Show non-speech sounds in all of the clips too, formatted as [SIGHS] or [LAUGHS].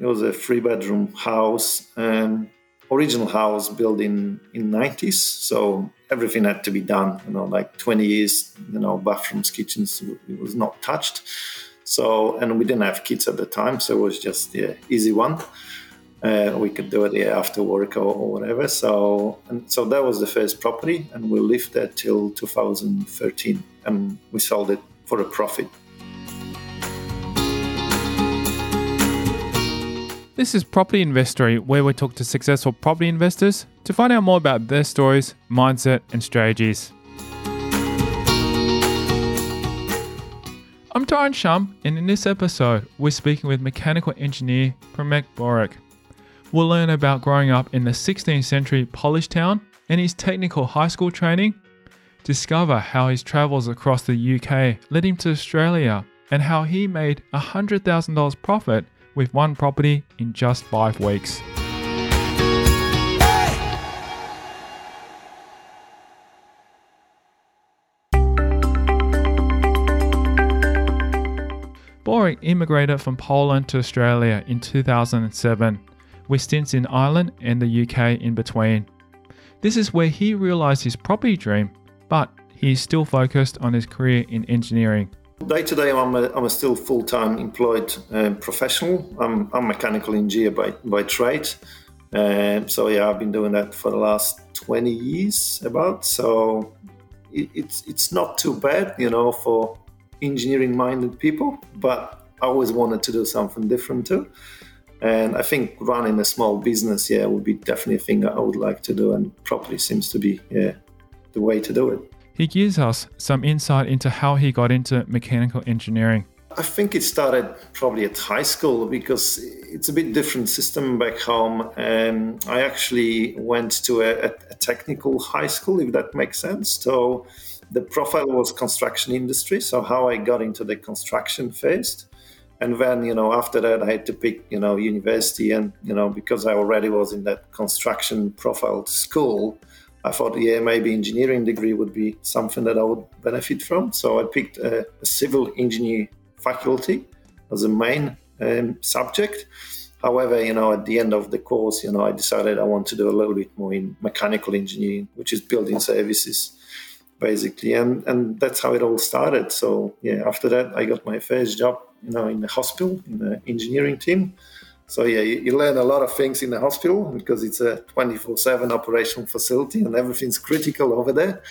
it was a three bedroom house, um, original house built in in 90s. So everything had to be done. You know, like 20 years. You know, bathrooms, kitchens, it was not touched. So and we didn't have kids at the time, so it was just the easy one. Uh, we could do it yeah, after work or, or, whatever. So and so that was the first property, and we lived there till 2013, and we sold it for a profit. This is Property Investory, where we talk to successful property investors to find out more about their stories, mindset, and strategies. I'm Tyron Shum, and in this episode, we're speaking with mechanical engineer Premek Borek. We'll learn about growing up in the 16th century Polish town and his technical high school training, discover how his travels across the UK led him to Australia, and how he made $100,000 profit with one property in just five weeks. Borek immigrated from Poland to Australia in 2007, with stints in Ireland and the UK in between. This is where he realised his property dream, but he is still focused on his career in engineering. Day to day, I'm a, I'm a still full time employed uh, professional. I'm, I'm mechanical engineer by, by trade. Uh, so, yeah, I've been doing that for the last 20 years about. So, it, it's, it's not too bad, you know, for engineering minded people, but I always wanted to do something different too. And I think running a small business, yeah, would be definitely a thing I would like to do, and property seems to be, yeah, the way to do it. He gives us some insight into how he got into mechanical engineering. I think it started probably at high school because it's a bit different system back home. Um, I actually went to a, a, technical high school, if that makes sense. So the profile was construction industry. So how I got into the construction phase, and then you know after that I had to pick you know university, and you know because I already was in that construction profile school, I thought yeah maybe engineering degree would be something that I would benefit from. So I picked a, a civil engineer faculty as a main um, subject. However, you know, at the end of the course, you know, I decided I want to do a little bit more in mechanical engineering, which is building services basically, and and that's how it all started. So yeah, after that, I got my first job, you know, in the hospital in the engineering team. So yeah, you, you learn a lot of things in the hospital because it's a 24/7 operational facility and everything's critical over there.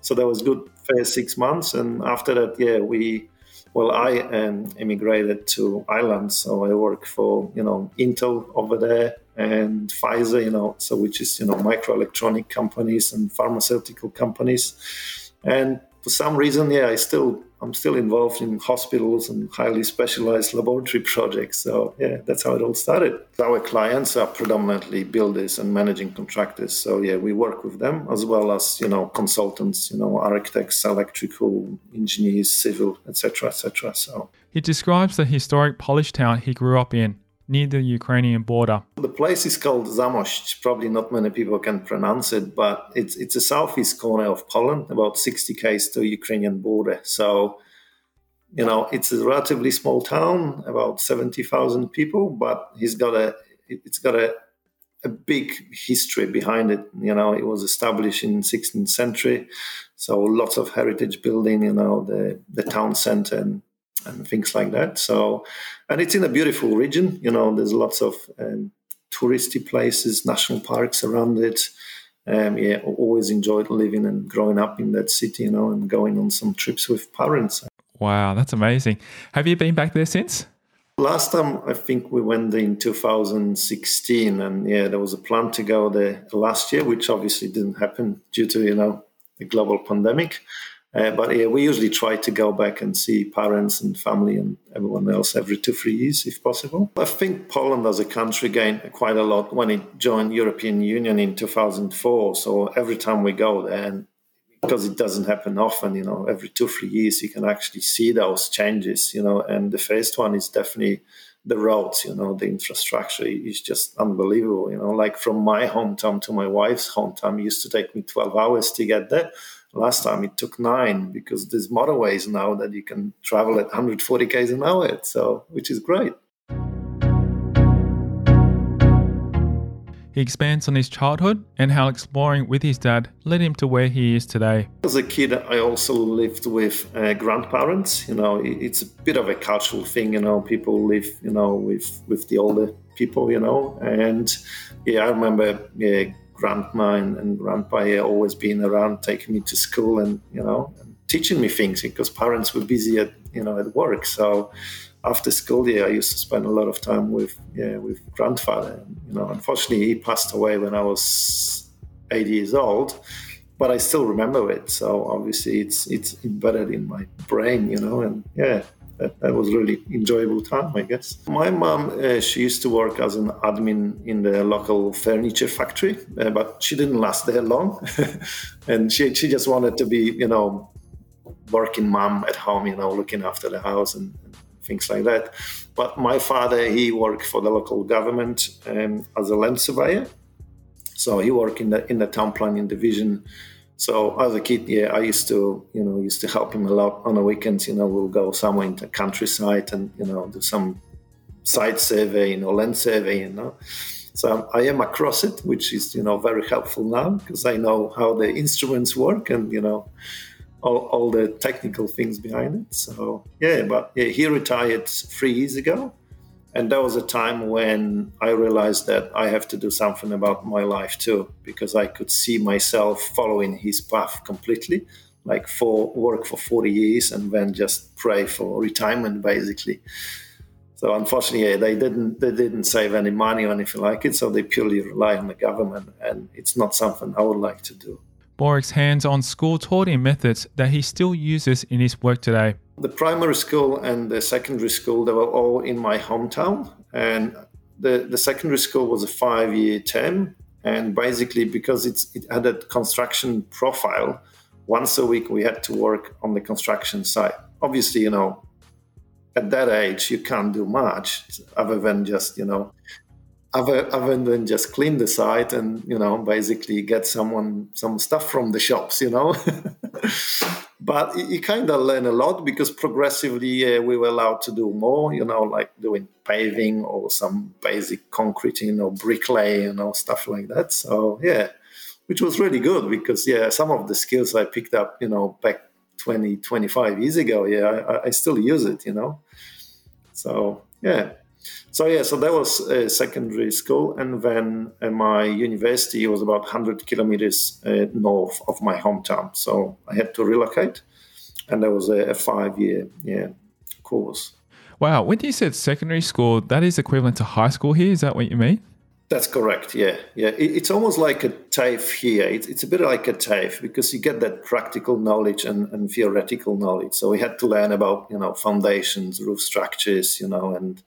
So that was good first six months, and after that, yeah, we well, I um, immigrated to Ireland, so I work for you know Intel over there and Pfizer, you know, so which is you know microelectronic companies and pharmaceutical companies, and for some reason, yeah, I still I'm still involved in hospitals and highly specialized laboratory projects. So yeah, that's how it all started. Our clients are predominantly builders and managing contractors. So yeah, we work with them as well as you know consultants, you know architects, electrical engineers, civil, etc., etc. So he describes the historic Polish town he grew up in near the Ukrainian border. The place is called Zamość. Probably not many people can pronounce it, but it's it's a southeast corner of Poland, about 60 k's to Ukrainian border. So, you know, it's a relatively small town, about 70,000 people, but he's got a it's got a a big history behind it. You know, it was established in 16th century, so lots of heritage building. You know, the the town center and and things like that. So, and it's in a beautiful region. You know, there's lots of um, touristy places, national parks around it. Um, yeah, always enjoyed living and growing up in that city. You know, and going on some trips with parents. Wow, that's amazing. Have you been back there since? Last time I think we went there in 2016, and yeah, there was a plan to go there last year, which obviously didn't happen due to you know the global pandemic. Uh, but yeah, we usually try to go back and see parents and family and everyone else every two, three years if possible. I think Poland as a country gained quite a lot when it joined European Union in 2004. So every time we go there, and because it doesn't happen often, you know, every two, three years you can actually see those changes, you know, and the first one is definitely the roads, you know, the infrastructure is just unbelievable, you know, like from my hometown to my wife's hometown, it used to take me 12 hours to get there Last time it took nine because there's motorways now that you can travel at 140 k's an hour, so which is great. He expands on his childhood and how exploring with his dad led him to where he is today. As a kid, I also lived with uh, grandparents. You know, it's a bit of a cultural thing. You know, people live, you know, with with the older people. You know, and yeah, I remember yeah, grandma and, and grandpa yeah, always being around, taking me to school, and you know, teaching me things because parents were busy at you know at work. So after school year, I used to spend a lot of time with yeah, with grandfather. You know, unfortunately, he passed away when I was eight years old, but I still remember it. So obviously, it's it's embedded in my brain. You know, and yeah. That, that was really enjoyable time, I guess. My mom, uh, she used to work as an admin in the local furniture factory, uh, but she didn't last there long, [LAUGHS] and she she just wanted to be, you know, working mom at home, you know, looking after the house and, things like that. But my father, he worked for the local government um, as a land surveyor. So he worked in the in the town planning division. So as a kid, yeah, I used to, you know, used to help him a lot on the weekends. You know, we'll go somewhere in the countryside and you know do some site survey, you know, land survey, you know. So I am across it, which is you know very helpful now because I know how the instruments work and you know all, all the technical things behind it. So yeah, but yeah, he retired three years ago, and that was a time when I realized that I have to do something about my life too, because I could see myself following his path completely, like for work for 40 years and then just pray for retirement basically. So unfortunately, yeah, they didn't they didn't save any money or anything like it. So they purely rely on the government, and it's not something I would like to do. Borek's hands on school taught him methods that he still uses in his work today. The primary school and the secondary school, they were all in my hometown. And the, the secondary school was a five year term. And basically, because it's, it had a construction profile, once a week we had to work on the construction site. Obviously, you know, at that age, you can't do much other than just, you know, other, other than just clean the site and you know basically get someone some stuff from the shops you know [LAUGHS] but you, kind of learn a lot because progressively uh, we were allowed to do more you know like doing paving or some basic concreting or bricklay you know stuff like that. So yeah which was really good because yeah some of the skills i picked up you know back 20 25 years ago yeah I, I still use it you know. So yeah so yeah, so that was uh, secondary school, and then uh, my university was about 100 kilometers uh, north of my hometown. So I had to relocate, and that was a, a five-year yeah course. Wow, when you said secondary school, that is equivalent to high school here. Is that what you mean? That's correct. Yeah, yeah. It, it's almost like a TAFE here. It's, it's a bit like a TAFE because you get that practical knowledge and, and theoretical knowledge. So we had to learn about you know foundations, roof structures, you know, and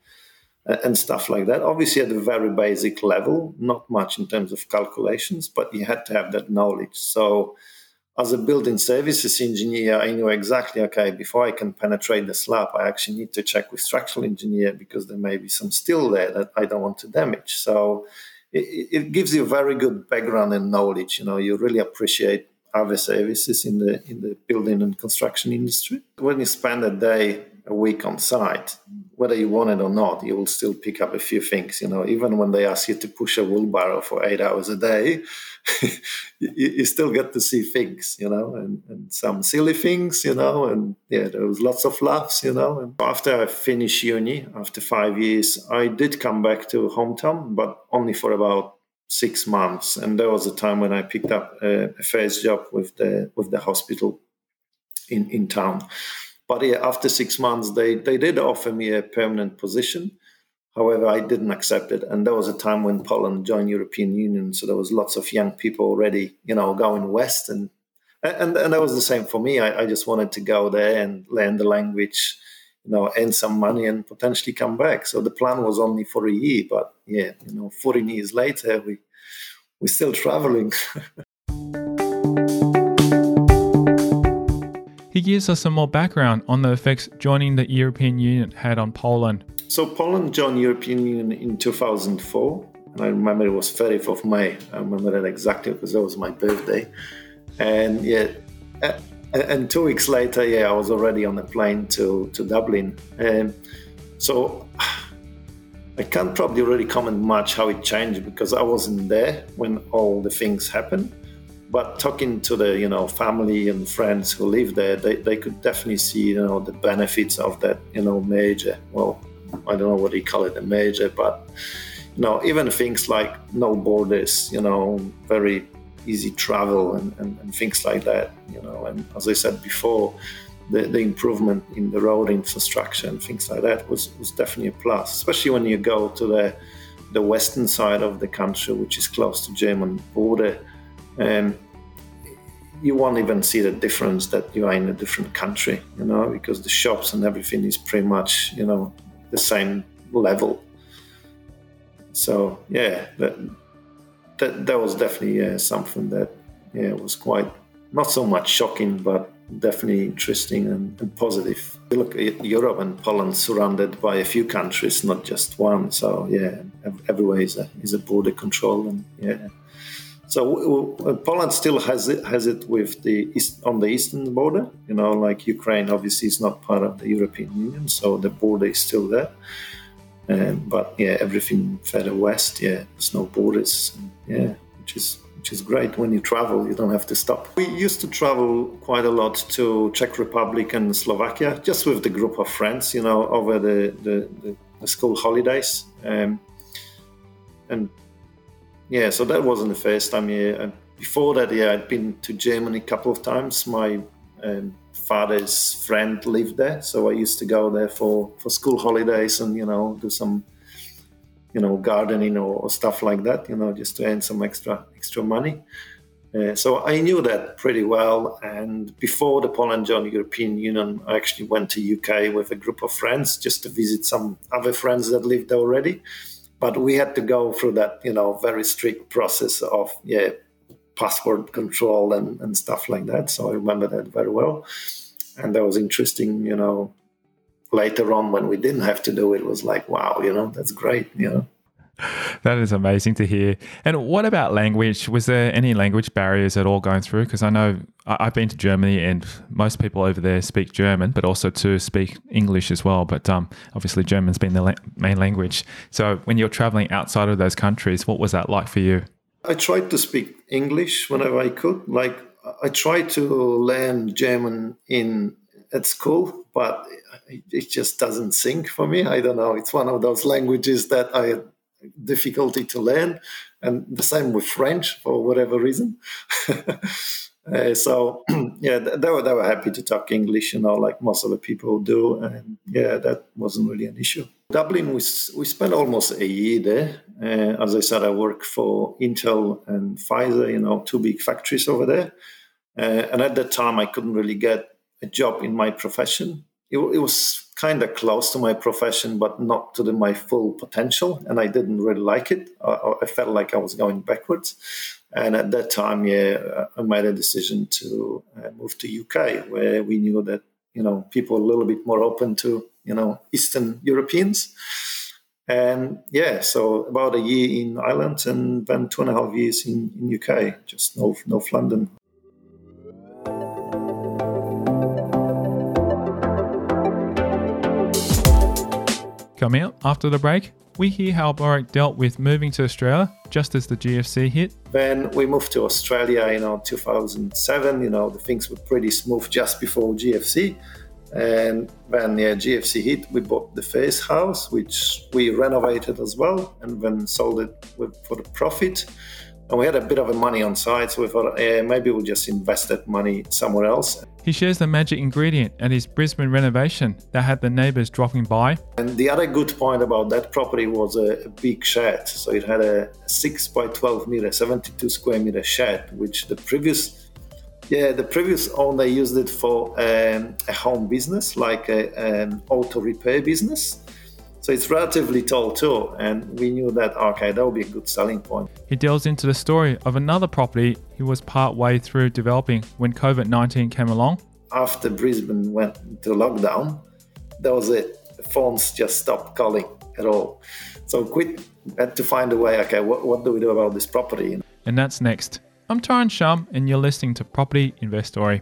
and stuff like that. Obviously, at a very basic level, not much in terms of calculations, but you had to have that knowledge. So, as a building services engineer, I knew exactly okay, before I can penetrate the slab, I actually need to check with structural engineer because there may be some steel there that I don't want to damage. So, it, it gives you a very good background and knowledge. You know, you really appreciate other services in the in the building and construction industry. When you spend a day a week on site, whether you want it or not, you will still pick up a few things. You know, even when they ask you to push a wheelbarrow for eight hours a day, [LAUGHS] you, you, still get to see things. You know, and, and some silly things. You know, and yeah, there was lots of laughs. You know, and after I finished uni, after five years, I did come back to hometown, but only for about six months, and there was a time when I picked up a, a first job with the with the hospital in in town. But yeah, after six months, they, they did offer me a permanent position. However, I didn't accept it. And there was a time when Poland joined European Union. So there was lots of young people already, you know, going west. And and, and that was the same for me. I, I just wanted to go there and learn the language, you know, earn some money and potentially come back. So the plan was only for a year. But yeah, you know, 14 years later, we, we're still traveling. [LAUGHS] gives us some more background on the effects joining the European Union had on Poland. So Poland joined European Union in 2004, and I remember it was 30th of May. I remember that exactly because that was my birthday. And yeah, and two weeks later, yeah, I was already on a plane to to Dublin. And so [SIGHS] I can't probably really comment much how it changed because I wasn't there when all the things happened. But talking to the you know family and friends who live there, they, they could definitely see you know the benefits of that you know major. Well, I don't know what you call it a major, but you know even things like no borders, you know, very easy travel and, and, and things like that. You know, and as I said before, the, the improvement in the road infrastructure and things like that was, was definitely a plus, especially when you go to the the western side of the country, which is close to German border. And you won't even see the difference that you are in a different country, you know, because the shops and everything is pretty much, you know, the same level. So yeah, that that, that was definitely something that yeah was quite not so much shocking, but definitely interesting and, and positive. You look at Europe and Poland surrounded by a few countries, not just one. So yeah, everywhere is a, is a border control, and yeah. So uh, Poland still has it has it with the east, on the eastern border. You know, like Ukraine obviously is not part of the European Union, so the border is still there. Um, but yeah, everything further west, yeah, there's no borders. Yeah, which is which is great. When you travel, you don't have to stop. We used to travel quite a lot to Czech Republic and Slovakia, just with the group of friends, you know, over the, the, the, the school holidays. Um, and yeah, so that wasn't the first time. Yeah, before that, yeah, I'd been to Germany a couple of times. My um, father's friend lived there, so I used to go there for, for school holidays and you know do some you know gardening or, or, stuff like that you know just to earn some extra extra money uh, so I knew that pretty well. And before the Poland joined European Union, I actually went to UK with a group of friends just to visit some other friends that lived there already. But we had to go through that, you know, very strict process of yeah, passport control and, and stuff like that. So I remember that very well. And that was interesting, you know, later on when we didn't have to do it was like wow you know that's great you know [LAUGHS] that is amazing to hear. And what about language? Was there any language barriers at all going through? Because I know I've been to Germany, and most people over there speak German, but also to speak English as well. But um, obviously, German's been the la- main language. So when you're traveling outside of those countries, what was that like for you? I tried to speak English whenever I could. Like I tried to learn German in at school, but it just doesn't sink for me. I don't know. It's one of those languages that I difficulty to learn, and the same with French for whatever reason. [LAUGHS] uh, so [CLEARS THROAT] yeah, they were they were happy to talk English, you know, like most of the people do, and yeah, that wasn't really an issue. Dublin, we we spent almost a year there. Uh, as I said, I work for Intel and Pfizer, you know, two big factories over there. Uh, and at that time, I couldn't really get a job in my profession. It, it was kind of close to my profession, but not to the, my full potential, and I didn't really like it. I, I, felt like I was going backwards, and at that time, yeah, I made a decision to uh, move to UK, where we knew that you know people a little bit more open to you know Eastern Europeans. And yeah, so about a year in Ireland and then two and a half years in, in UK, just north, North London. Coming up after the break, we hear how Borek dealt with moving to Australia just as the GFC hit. Then we moved to Australia, you know, 2007. You know, the things were pretty smooth just before GFC. And when yeah, GFC hit, we bought the first house, which we renovated as well, and then sold it with, for the profit and we had a bit of money on side, so we thought eh, maybe we'll just invest that money somewhere else. He shares the magic ingredient at his Brisbane renovation that had the neighbours dropping by. And the other good point about that property was a, big shed. So it had a 6 by 12 meter, 72 square meter shed, which the previous yeah, the previous owner used it for um, a home business, like an auto repair business. So it's relatively tall too, and we knew that okay, that would be a good selling point. He delves into the story of another property he was part way through developing when COVID nineteen came along. After Brisbane went into lockdown, that was it. The phones just stopped calling at all. So quit had to find a way. Okay, what, what do we do about this property? And that's next. I'm Tyron Shum, and you're listening to Property Investory.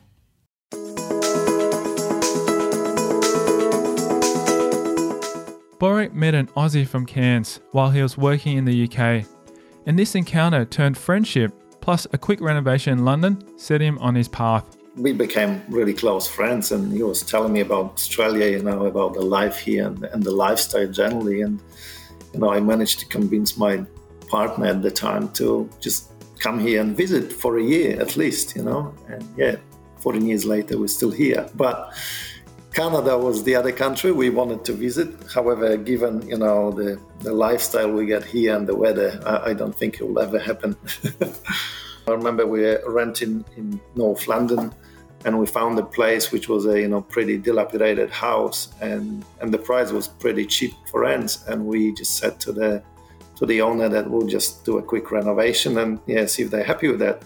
Borek met an Aussie from Cairns while he was working in the UK, and this encounter turned friendship plus a quick renovation in London set him on his path. We became really close friends and he was telling me about australia you know about the life here and, and, the lifestyle generally. And you know i managed to convince my partner at the time to just come here and visit for a year at least you know. And yeah 14 years later we're still here. But canada was the other country we wanted to visit. However given you know the, the lifestyle we get here and the weather i, I don't think it will ever happen. [LAUGHS] I remember we were renting in North London and we found a place which was a you know pretty dilapidated house and and the price was pretty cheap for rent. And we just said to the to the owner that we'll just do a quick renovation and yeah see if they're happy with that.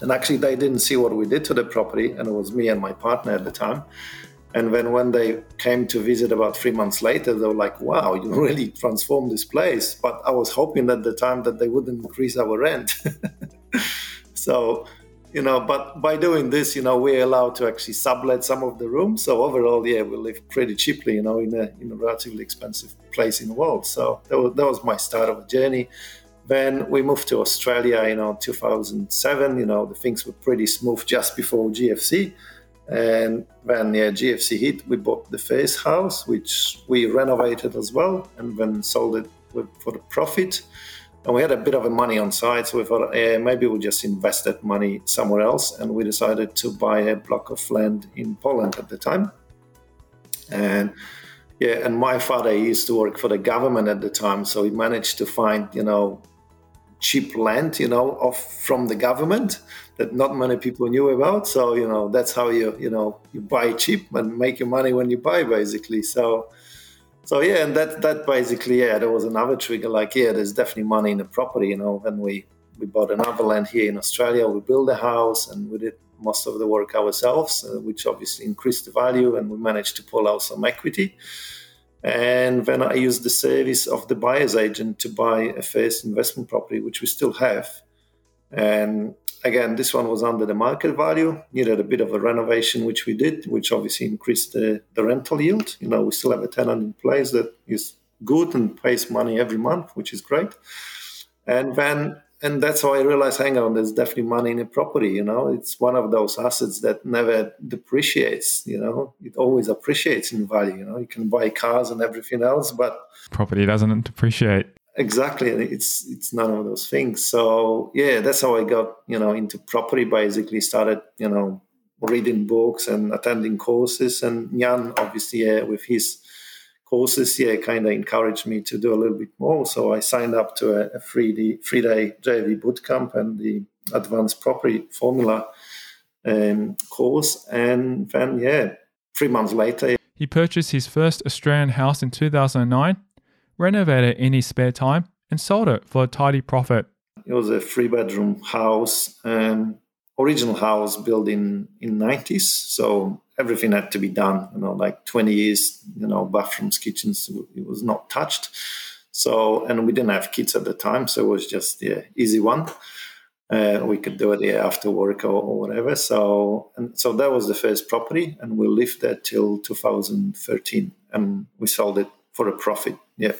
And actually they didn't see what we did to the property and it was me and my partner at the time and then when they came to visit about three months later they were like wow you [LAUGHS] really transformed this place. But i was hoping at the time that they wouldn't increase our rent. [LAUGHS] So you know but by doing this you know we're allowed to actually sublet some of the rooms. So overall yeah we live pretty cheaply you know in a, in a relatively expensive place in the world. So that was, that was my start of a journey. Then we moved to australia you know 2007 you know the things were pretty smooth just before gfc and when yeah, GFC hit, we bought the first house, which we renovated as well, and then sold it with, for the profit and we had a bit of a money on side, so we thought eh, maybe we'll just invest that money somewhere else. And we decided to buy a block of land in Poland at the time. And yeah, and my father used to work for the government at the time, so he managed to find you know cheap land, you know, off from the government that not many people knew about. So you know that's how you you know you buy cheap and make your money when you buy, basically. So so yeah, and that that basically yeah, there was another trigger. Like yeah, there's definitely money in the property. You know, when we we bought another land here in Australia, we built a house and we did most of the work ourselves, uh, which obviously increased the value, and we managed to pull out some equity. And then I used the service of the buyer's agent to buy a first investment property, which we still have. And again, this one was under the market value, needed a bit of a renovation, which we did, which obviously increased the, the rental yield. You know, we still have a tenant in place that is good and pays money every month, which is great. And then, and that's how I realized, hang on, there's definitely money in a property. You know, it's one of those assets that never depreciates. You know, it always appreciates in value. You know, you can buy cars and everything else, but property doesn't depreciate exactly it's it's none of those things so yeah that's how i got you know into property basically started you know reading books and attending courses and jan obviously yeah, with his courses yeah kind of encouraged me to do a little bit more so i signed up to a, a three day three day jv bootcamp and the advanced property formula um, course and then yeah three months later he purchased his first australian house in 2009 renovated it in his spare time, and sold it for a tidy profit. It was a three bedroom house, um, original house built in in 90s. So everything had to be done, you know, like 20 years, you know, bathrooms, kitchens, it was not touched. So, and we didn't have kids at the time, so it was just the yeah, easy one. Uh, we could do it yeah, after work or, or, whatever. So, and so that was the first property, and we lived there till 2013, and we sold it for a profit. Yeah.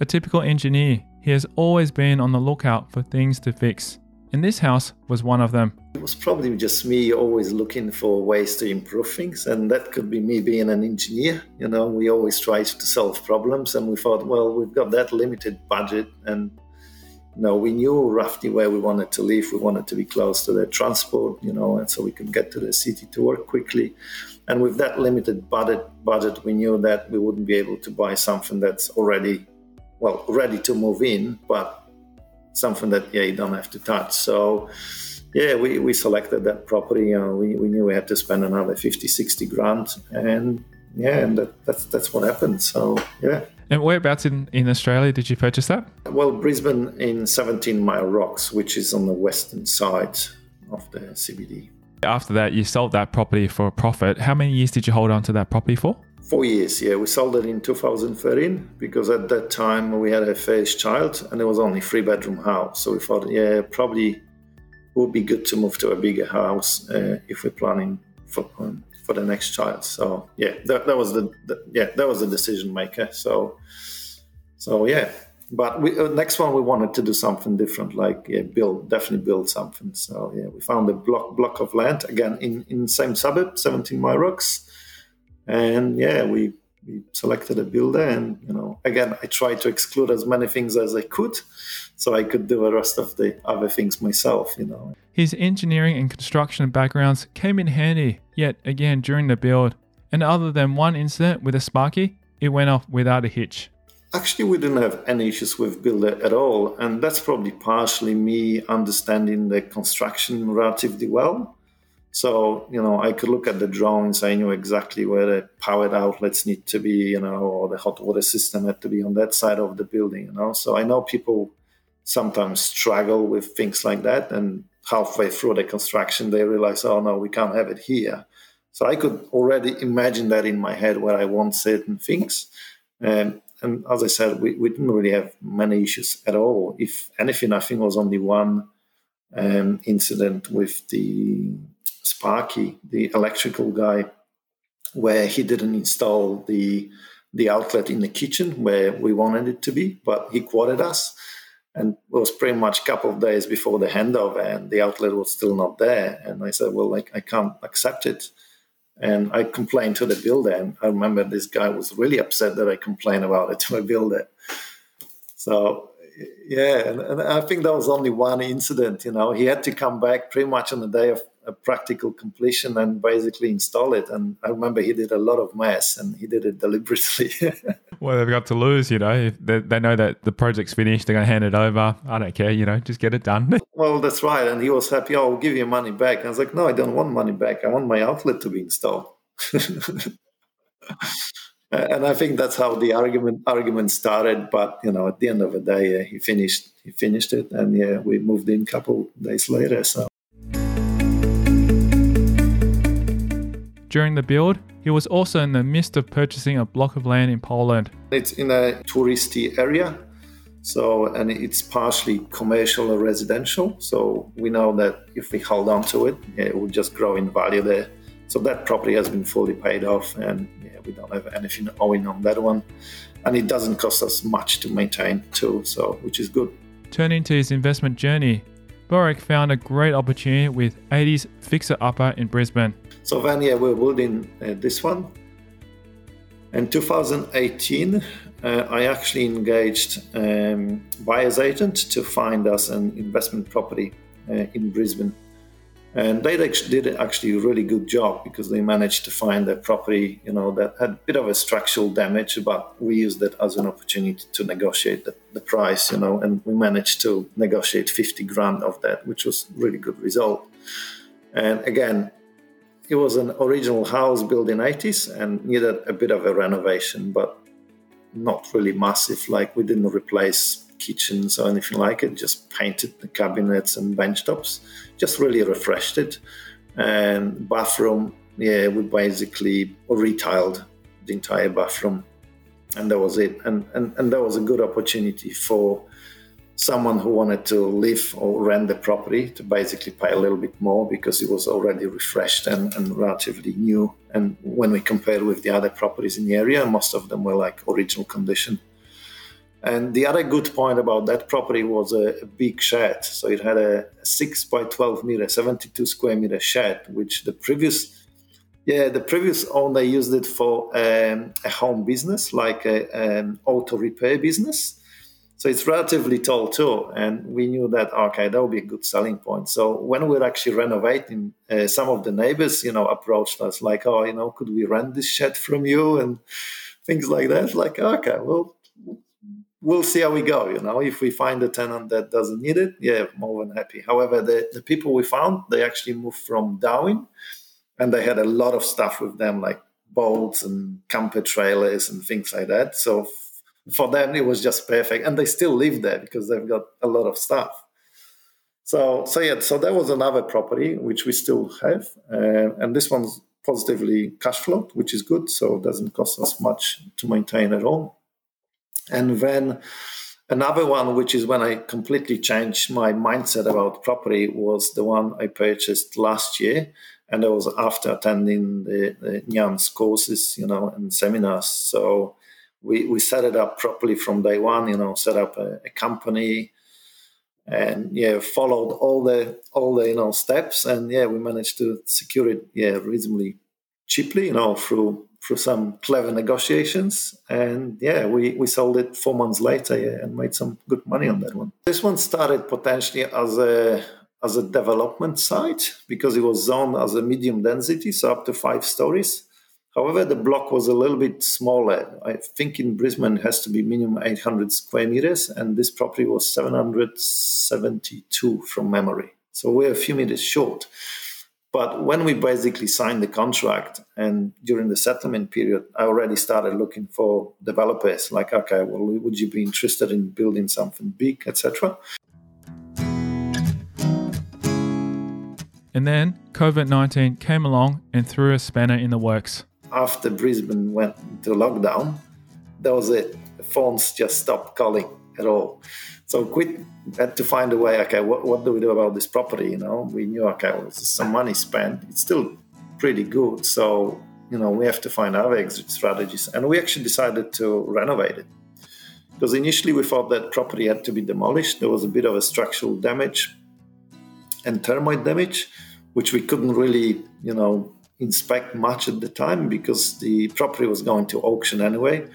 A typical engineer, he has always been on the lookout for things to fix. And this house was one of them. It was probably just me always looking for ways to improve things. And that could be me being an engineer. You know, we always try to solve problems. And we thought, well, we've got that limited budget. And, you know, we knew roughly where we wanted to live. We wanted to be close to the transport, you know, and so we could get to the city to work quickly. And with that limited budget, budget, we knew that we wouldn't be able to buy something that's already, well, ready to move in, but something that yeah you don't have to touch. So yeah, we, we selected that property. Uh, we, we knew we had to spend another 50, 60 grand. And yeah, and that, that's, that's what happened. So, yeah. And whereabouts in, in Australia did you purchase that? Well, Brisbane in 17 Mile Rocks, which is on the western side of the CBD. After that, you sold that property for a profit. How many years did you hold on to that property for? Four years, yeah. We sold it in 2013 because at that time we had a first child and it was only three bedroom house. So we thought, yeah, probably would be good to move to a bigger house uh, if we're planning for um, for the next child. So yeah, that, that was the, the, yeah that was the decision maker. So so yeah, but we, uh, next one we wanted to do something different, like yeah, build definitely build something. So yeah, we found a block block of land again in in same suburb, 17 Mile Rocks, and yeah, we we selected a builder, and you know again I tried to exclude as many things as I could so I could do the rest of the other things myself, you know. His engineering and construction backgrounds came in handy, yet again during the build. And other than one incident with a Sparky, it went off without a hitch. Actually, we didn't have any issues with Builder at all, and that's probably partially me understanding the construction relatively well. So, you know, I could look at the drawings, I knew exactly where the powered outlets need to be, you know, or the hot water system had to be on that side of the building, you know. So I know people sometimes struggle with things like that. And halfway through the construction, they realize, oh no, we can't have it here. So I could already imagine that in my head where I want certain things. Um, and as I said, we, we didn't really have many issues at all. If anything, I think was only one um, incident with the Sparky, the electrical guy, where he didn't install the the outlet in the kitchen where we wanted it to be, but he quoted us. And it was pretty much a couple of days before the handover and the outlet was still not there. And i said well like i can't accept it. And i complained to the builder and i remember this guy was really upset that i complained about it to my builder. So yeah and, and i think that was only one incident you know. He had to come back pretty much on the day of a practical completion and basically install it. And I remember he did a lot of mess and he did it deliberately. [LAUGHS] well, they've got to lose, you know. They, they know that the project's finished, they're going to hand it over. I don't care, you know, just get it done. [LAUGHS] well, that's right. And he was happy. Oh, I'll give you money back. And I was like, no, I don't want money back. I want my outlet to be installed. [LAUGHS] and I think that's how the argument argument started. But you know, at the end of the day, uh, he finished he finished it, and yeah, we moved in a couple days later. So During the build, he was also in the midst of purchasing a block of land in Poland. It's in a touristy area, so and it's partially commercial or residential. So we know that if we hold on to it, it will just grow in value there. So that property has been fully paid off, and yeah, we don't have anything owing on that one, and it doesn't cost us much to maintain too. So which is good. Turning to his investment journey, Borek found a great opportunity with 80s Fixer Upper in Brisbane. So then, yeah, we're building uh, this one. In 2018, uh, I actually engaged um, buyer's agent to find us an investment property uh, in Brisbane. And they did actually a really good job because they managed to find a property, you know, that had a bit of a structural damage, but we used that as an opportunity to negotiate the, the price, you know, and we managed to negotiate 50 grand of that, which was a really good result. And again, it was an original house built in 80s and needed a bit of a renovation, but not really massive. Like we didn't replace kitchens or anything like it, just painted the cabinets and bench tops, just really refreshed it. And bathroom, yeah, we basically retiled the entire bathroom. And that was it. And, and, and that was a good opportunity for someone who wanted to live or rent the property to basically pay a little bit more because it was already refreshed and, and, relatively new. And when we compared with the other properties in the area, most of them were like original condition. And the other good point about that property was a, a big shed. So it had a, a 6 by 12 meter, 72 square meter shed, which the previous yeah, the previous owner used it for um, a home business, like an auto repair business so it's relatively tall too, and we knew that okay, that would be a good selling point. So when we are actually renovating, uh, some of the neighbors, you know, approached us like, oh, you know, could we rent this shed from you and things like that. Like, okay, well, we'll see how we go. You know, if we find a tenant that doesn't need it, yeah, more than happy. However, the, the people we found, they actually moved from Darwin and they had a lot of stuff with them, like boats and camper trailers and things like that. So for them, it was just perfect. And they still live there because they've got a lot of stuff. So, so yeah, so that was another property which we still have, uh, and this one's positively cash flowed, which is good. So it doesn't cost us much to maintain at all. And then another one, which is when I completely changed my mindset about property, was the one I purchased last year, and that was after attending the, the Nyan's courses, you know, and seminars. So we we set it up properly from day one. You know, set up a, a company and yeah followed all the all the you know steps. And yeah we managed to secure it yeah reasonably cheaply you know through through some clever negotiations. And yeah we we sold it four months later yeah, and made some good money on that one. This one started potentially as a as a development site because it was zoned as a medium density so up to five stories However, the block was a little bit smaller. I think in Brisbane it has to be minimum 800 square meters, and this property was 772 from memory. So we're a few meters short. But when we basically signed the contract and during the settlement period, I already started looking for developers like, okay, well, would you be interested in building something big, etc.? And then COVID 19 came along and threw a spanner in the works after Brisbane went into lockdown, that was it. The phones just stopped calling at all. So we had to find a way. Okay, what, what do we do about this property? You know, we knew okay, well, some money spent. It's still pretty good. So you know, we have to find other exit strategies, and we actually decided to renovate it because initially we thought that property had to be demolished. There was a bit of a structural damage and termite damage, which we couldn't really, you know, inspect much at the time because the property was going to auction anyway,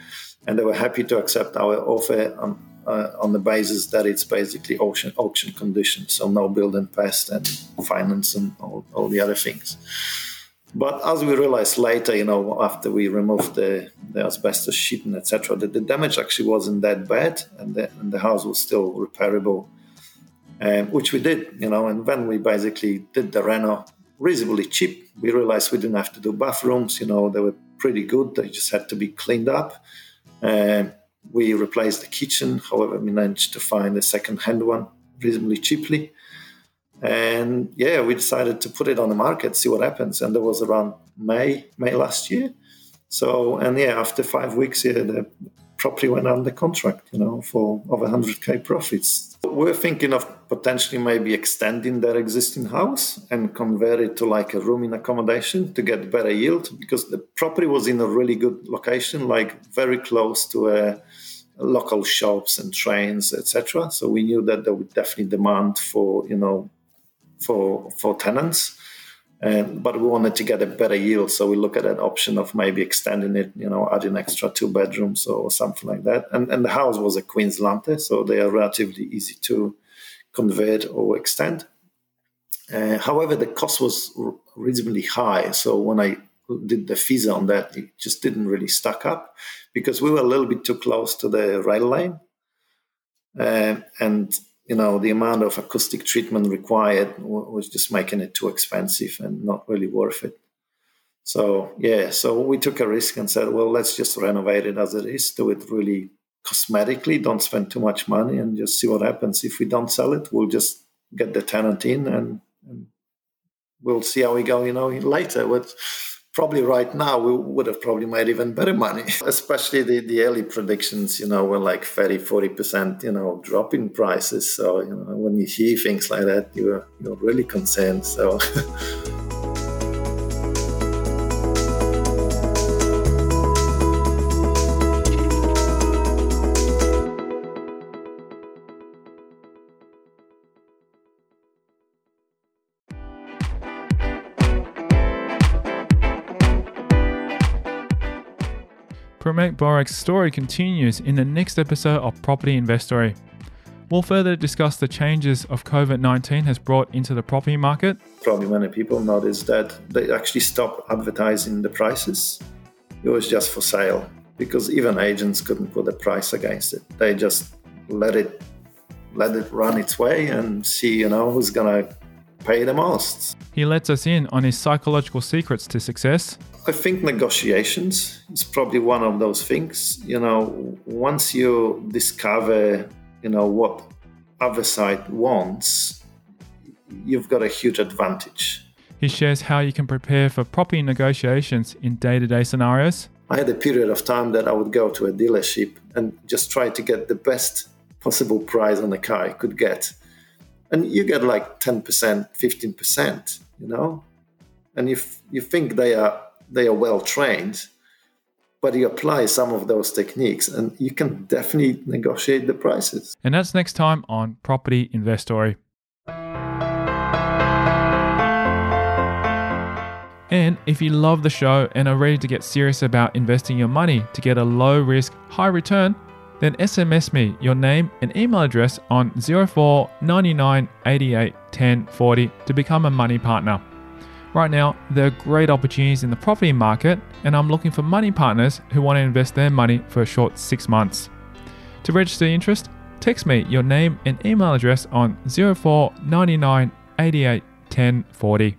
and they were happy to accept our offer on, uh, on the basis that it's basically auction auction conditions, so no building pest and finance and all, all the other things. But as we realized later, you know, after we removed the, the asbestos sheeting, etc., that the damage actually wasn't that bad, and the, and the house was still repairable, um, which we did, you know. And then we basically did the reno reasonably cheap. We realized we didn't have to do bathrooms, you know, they were pretty good. They just had to be cleaned up. Uh, we replaced the kitchen, however, we managed to find a second hand one reasonably cheaply. And yeah, we decided to put it on the market, see what happens. And that was around May, May last year. So, and yeah, after five weeks, yeah, the property went under contract, you know, for over 100k profits. We're thinking of potentially maybe extending their existing house and convert it to like a room in accommodation to get better yield because the property was in a really good location, like very close to a uh, local shops and trains, etc. So we knew that there would definitely demand for, you know, for for tenants. Um, but we wanted to get a better yield, so we look at an option of maybe extending it, you know, adding extra two bedrooms or something like that. And, and the house was a Queenslander, so they are relatively easy to convert or extend. Uh, however, the cost was reasonably high, so when I did the fees on that, it just didn't really stack up because we were a little bit too close to the rail line. Uh, and you know the amount of acoustic treatment required was just making it too expensive and not really worth it. So yeah so we took a risk and said well let's just renovate it as it is do it really cosmetically don't spend too much money and just see what happens. If we don't sell it we'll just get the tenant in and, and we'll see how we go you know later. But probably right now we would have probably made even better money. [LAUGHS] Especially the, the early predictions you know were like 30 40% you know drop in prices. So you know when you hear things like that you're you're really concerned. So [LAUGHS] Borek's story continues in the next episode of Property Investory. We'll further discuss the changes of COVID 19 has brought into the property market. Probably many people noticed that they actually stopped advertising the prices. It was just for sale. because even agents couldn't put a price against it. They just let it let it run its way and see, you know, who's gonna pay the most. He lets us in on his psychological secrets to success. I think negotiations is probably one of those things. You know, once you discover, you know, what other side wants, you've got a huge advantage. He shares how you can prepare for property negotiations in day to day scenarios. I had a period of time that I would go to a dealership and just try to get the best possible price on a car I could get. And you get like 10%, 15%, you know? And if you think they are they are well trained, but you apply some of those techniques and you can definitely negotiate the prices. And that's next time on Property Investory. And if you love the show and are ready to get serious about investing your money to get a low risk, high return, then SMS me your name and email address on 04 99 88 10 40 to become a money partner. Right now, there are great opportunities in the property market, and I'm looking for money partners who want to invest their money for a short six months. To register interest, text me your name and email address on 04 99 88 10 40.